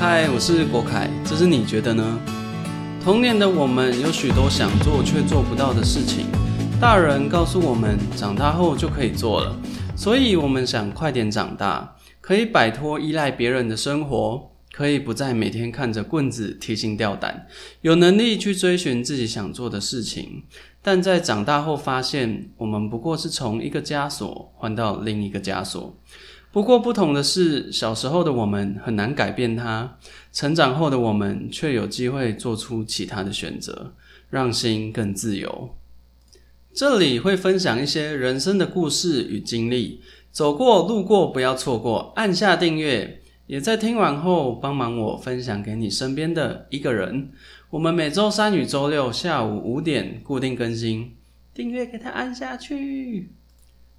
嗨，我是国凯，这是你觉得呢？童年的我们有许多想做却做不到的事情，大人告诉我们长大后就可以做了，所以我们想快点长大，可以摆脱依赖别人的生活，可以不再每天看着棍子提心吊胆，有能力去追寻自己想做的事情。但在长大后发现，我们不过是从一个枷锁换到另一个枷锁。不过不同的是，小时候的我们很难改变它，成长后的我们却有机会做出其他的选择，让心更自由。这里会分享一些人生的故事与经历，走过路过不要错过，按下订阅，也在听完后帮忙我分享给你身边的一个人。我们每周三与周六下午五点固定更新，订阅给他按下去。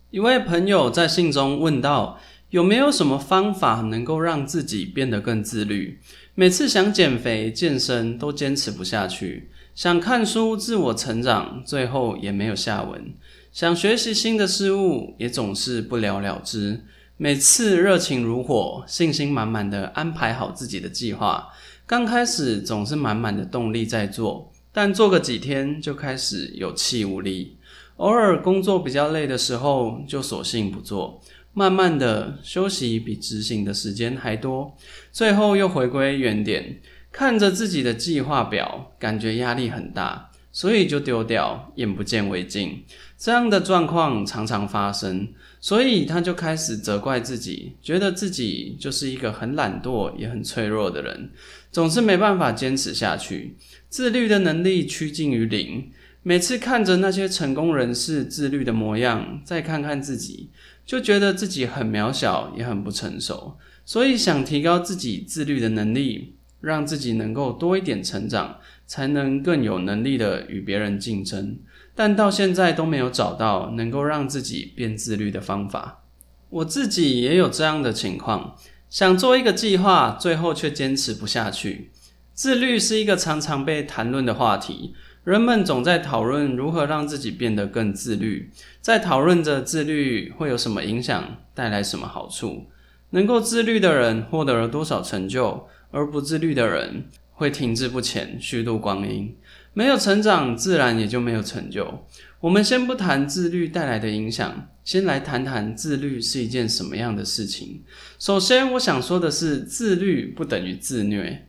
一位朋友在信中问道。有没有什么方法能够让自己变得更自律？每次想减肥、健身都坚持不下去；想看书、自我成长，最后也没有下文；想学习新的事物，也总是不了了之。每次热情如火、信心满满的安排好自己的计划，刚开始总是满满的动力在做，但做个几天就开始有气无力。偶尔工作比较累的时候，就索性不做。慢慢的休息比执行的时间还多，最后又回归原点，看着自己的计划表，感觉压力很大，所以就丢掉，眼不见为净。这样的状况常常发生，所以他就开始责怪自己，觉得自己就是一个很懒惰也很脆弱的人，总是没办法坚持下去，自律的能力趋近于零。每次看着那些成功人士自律的模样，再看看自己。就觉得自己很渺小，也很不成熟，所以想提高自己自律的能力，让自己能够多一点成长，才能更有能力的与别人竞争。但到现在都没有找到能够让自己变自律的方法。我自己也有这样的情况，想做一个计划，最后却坚持不下去。自律是一个常常被谈论的话题。人们总在讨论如何让自己变得更自律，在讨论着自律会有什么影响，带来什么好处。能够自律的人获得了多少成就，而不自律的人会停滞不前，虚度光阴。没有成长，自然也就没有成就。我们先不谈自律带来的影响，先来谈谈自律是一件什么样的事情。首先，我想说的是，自律不等于自虐。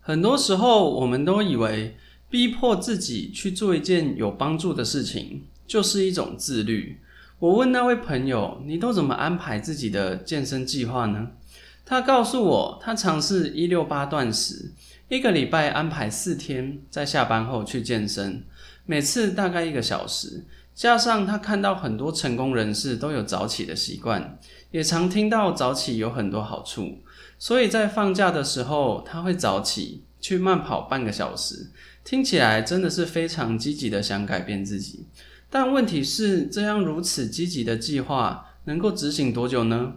很多时候，我们都以为。逼迫自己去做一件有帮助的事情，就是一种自律。我问那位朋友：“你都怎么安排自己的健身计划呢？”他告诉我，他尝试一六八断食，一个礼拜安排四天，在下班后去健身，每次大概一个小时。加上他看到很多成功人士都有早起的习惯，也常听到早起有很多好处，所以在放假的时候，他会早起去慢跑半个小时。听起来真的是非常积极的想改变自己，但问题是，这样如此积极的计划能够执行多久呢？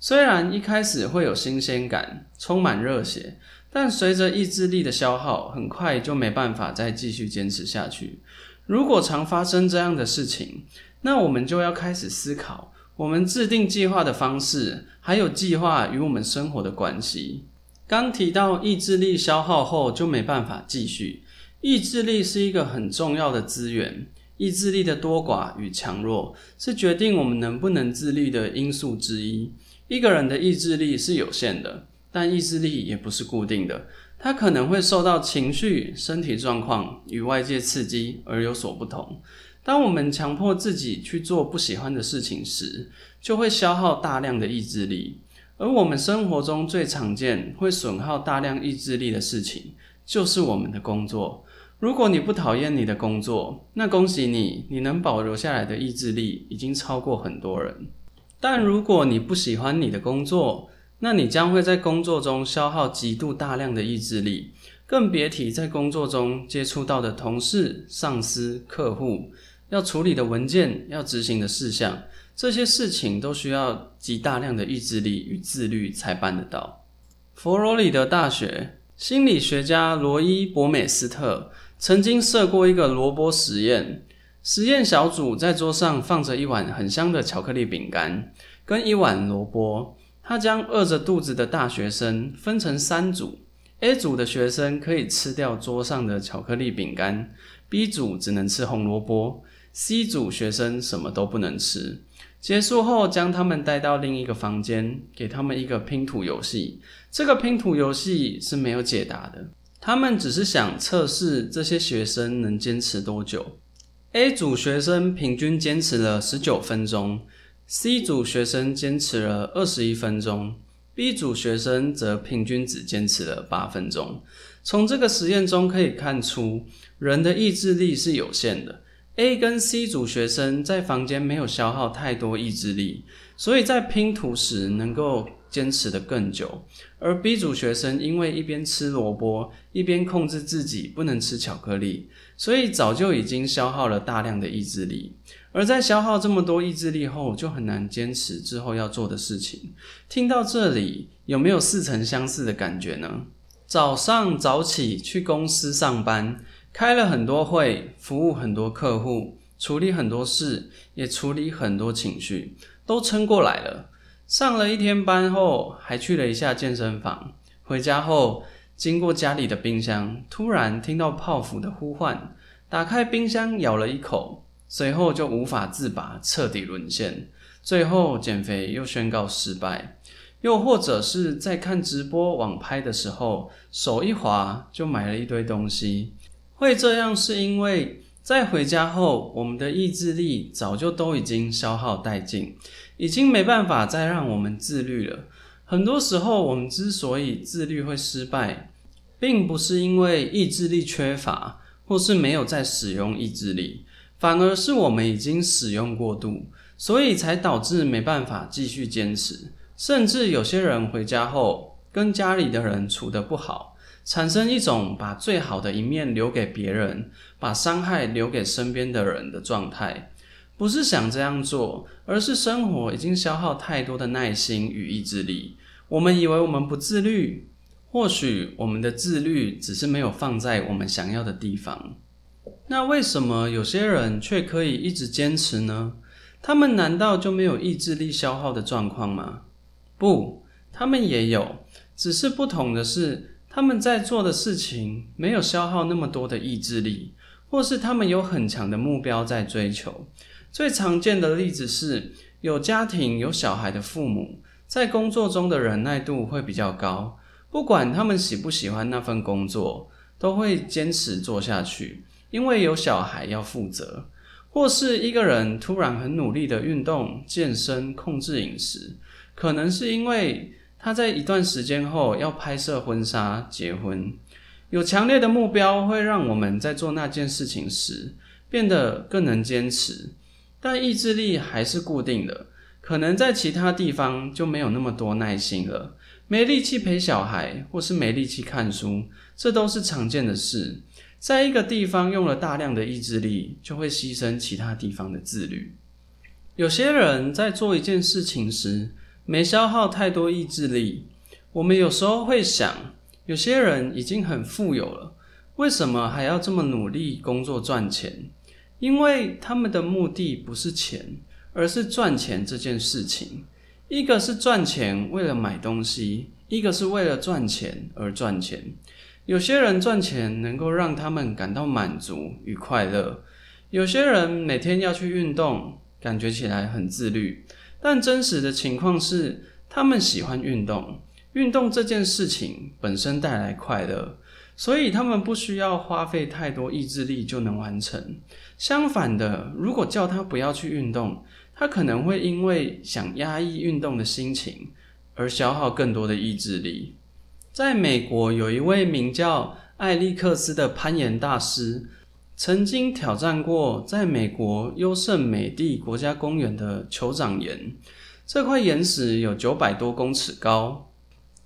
虽然一开始会有新鲜感，充满热血，但随着意志力的消耗，很快就没办法再继续坚持下去。如果常发生这样的事情，那我们就要开始思考，我们制定计划的方式，还有计划与我们生活的关系。刚提到意志力消耗后就没办法继续。意志力是一个很重要的资源，意志力的多寡与强弱是决定我们能不能自律的因素之一。一个人的意志力是有限的，但意志力也不是固定的，它可能会受到情绪、身体状况与外界刺激而有所不同。当我们强迫自己去做不喜欢的事情时，就会消耗大量的意志力。而我们生活中最常见会损耗大量意志力的事情，就是我们的工作。如果你不讨厌你的工作，那恭喜你，你能保留下来的意志力已经超过很多人。但如果你不喜欢你的工作，那你将会在工作中消耗极度大量的意志力，更别提在工作中接触到的同事、上司、客户，要处理的文件、要执行的事项，这些事情都需要极大量的意志力与自律才办得到。佛罗里德大学心理学家罗伊·博美斯特。曾经设过一个萝卜实验，实验小组在桌上放着一碗很香的巧克力饼干跟一碗萝卜，他将饿着肚子的大学生分成三组：A 组的学生可以吃掉桌上的巧克力饼干，B 组只能吃红萝卜，C 组学生什么都不能吃。结束后，将他们带到另一个房间，给他们一个拼图游戏。这个拼图游戏是没有解答的，他们只是想测试这些学生能坚持多久。A 组学生平均坚持了十九分钟。C 组学生坚持了二十一分钟，B 组学生则平均只坚持了八分钟。从这个实验中可以看出，人的意志力是有限的。A 跟 C 组学生在房间没有消耗太多意志力，所以在拼图时能够坚持的更久。而 B 组学生因为一边吃萝卜，一边控制自己不能吃巧克力，所以早就已经消耗了大量的意志力。而在消耗这么多意志力后，就很难坚持之后要做的事情。听到这里，有没有似曾相似的感觉呢？早上早起去公司上班，开了很多会，服务很多客户，处理很多事，也处理很多情绪，都撑过来了。上了一天班后，还去了一下健身房。回家后，经过家里的冰箱，突然听到泡芙的呼唤，打开冰箱，咬了一口。随后就无法自拔，彻底沦陷，最后减肥又宣告失败。又或者是在看直播网拍的时候，手一滑就买了一堆东西。会这样是因为在回家后，我们的意志力早就都已经消耗殆尽，已经没办法再让我们自律了。很多时候，我们之所以自律会失败，并不是因为意志力缺乏，或是没有在使用意志力。反而是我们已经使用过度，所以才导致没办法继续坚持。甚至有些人回家后跟家里的人处得不好，产生一种把最好的一面留给别人，把伤害留给身边的人的状态。不是想这样做，而是生活已经消耗太多的耐心与意志力。我们以为我们不自律，或许我们的自律只是没有放在我们想要的地方。那为什么有些人却可以一直坚持呢？他们难道就没有意志力消耗的状况吗？不，他们也有，只是不同的是，他们在做的事情没有消耗那么多的意志力，或是他们有很强的目标在追求。最常见的例子是，有家庭有小孩的父母，在工作中的忍耐度会比较高，不管他们喜不喜欢那份工作，都会坚持做下去。因为有小孩要负责，或是一个人突然很努力的运动、健身、控制饮食，可能是因为他在一段时间后要拍摄婚纱、结婚，有强烈的目标，会让我们在做那件事情时变得更能坚持。但意志力还是固定的，可能在其他地方就没有那么多耐心了，没力气陪小孩，或是没力气看书，这都是常见的事。在一个地方用了大量的意志力，就会牺牲其他地方的自律。有些人在做一件事情时，没消耗太多意志力。我们有时候会想，有些人已经很富有了，为什么还要这么努力工作赚钱？因为他们的目的不是钱，而是赚钱这件事情。一个是赚钱为了买东西，一个是为了赚钱而赚钱。有些人赚钱能够让他们感到满足与快乐，有些人每天要去运动，感觉起来很自律。但真实的情况是，他们喜欢运动，运动这件事情本身带来快乐，所以他们不需要花费太多意志力就能完成。相反的，如果叫他不要去运动，他可能会因为想压抑运动的心情，而消耗更多的意志力。在美国，有一位名叫艾利克斯的攀岩大师，曾经挑战过在美国优胜美地国家公园的酋长岩。这块岩石有九百多公尺高，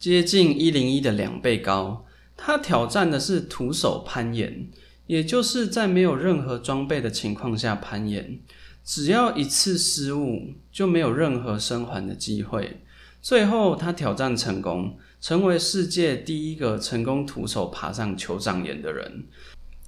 接近一零一的两倍高。他挑战的是徒手攀岩，也就是在没有任何装备的情况下攀岩，只要一次失误，就没有任何生还的机会。最后，他挑战成功。成为世界第一个成功徒手爬上酋长岩的人，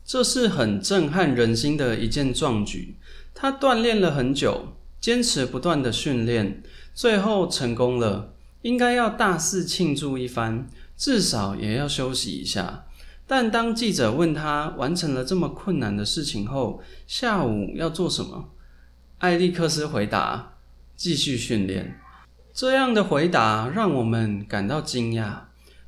这是很震撼人心的一件壮举。他锻炼了很久，坚持不断的训练，最后成功了。应该要大肆庆祝一番，至少也要休息一下。但当记者问他完成了这么困难的事情后，下午要做什么？艾利克斯回答：“继续训练。”这样的回答让我们感到惊讶。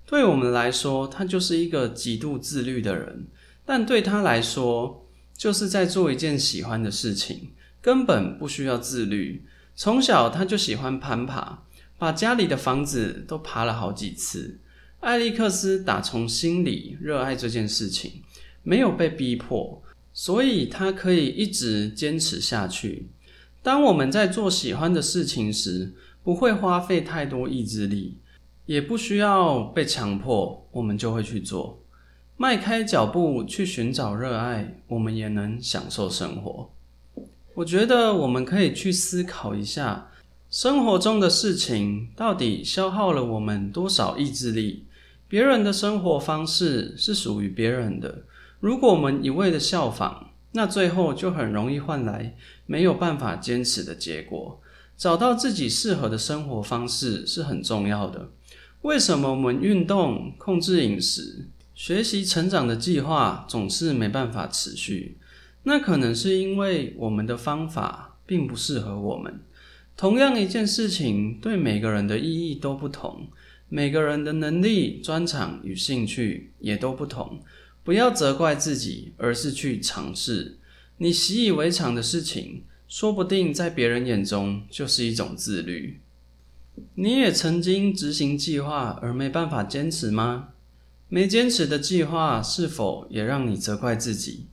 对我们来说，他就是一个极度自律的人，但对他来说，就是在做一件喜欢的事情，根本不需要自律。从小他就喜欢攀爬，把家里的房子都爬了好几次。艾利克斯打从心里热爱这件事情，没有被逼迫，所以他可以一直坚持下去。当我们在做喜欢的事情时，不会花费太多意志力，也不需要被强迫，我们就会去做。迈开脚步去寻找热爱，我们也能享受生活。我觉得我们可以去思考一下，生活中的事情到底消耗了我们多少意志力？别人的生活方式是属于别人的，如果我们一味的效仿。那最后就很容易换来没有办法坚持的结果。找到自己适合的生活方式是很重要的。为什么我们运动、控制饮食、学习成长的计划总是没办法持续？那可能是因为我们的方法并不适合我们。同样一件事情，对每个人的意义都不同，每个人的能力、专长与兴趣也都不同。不要责怪自己，而是去尝试。你习以为常的事情，说不定在别人眼中就是一种自律。你也曾经执行计划而没办法坚持吗？没坚持的计划是否也让你责怪自己？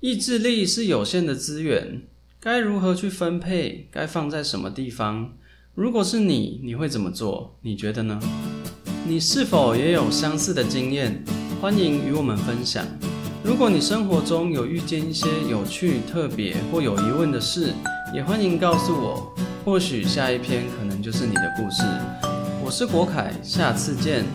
意志力是有限的资源，该如何去分配？该放在什么地方？如果是你，你会怎么做？你觉得呢？你是否也有相似的经验？欢迎与我们分享。如果你生活中有遇见一些有趣、特别或有疑问的事，也欢迎告诉我。或许下一篇可能就是你的故事。我是国凯，下次见。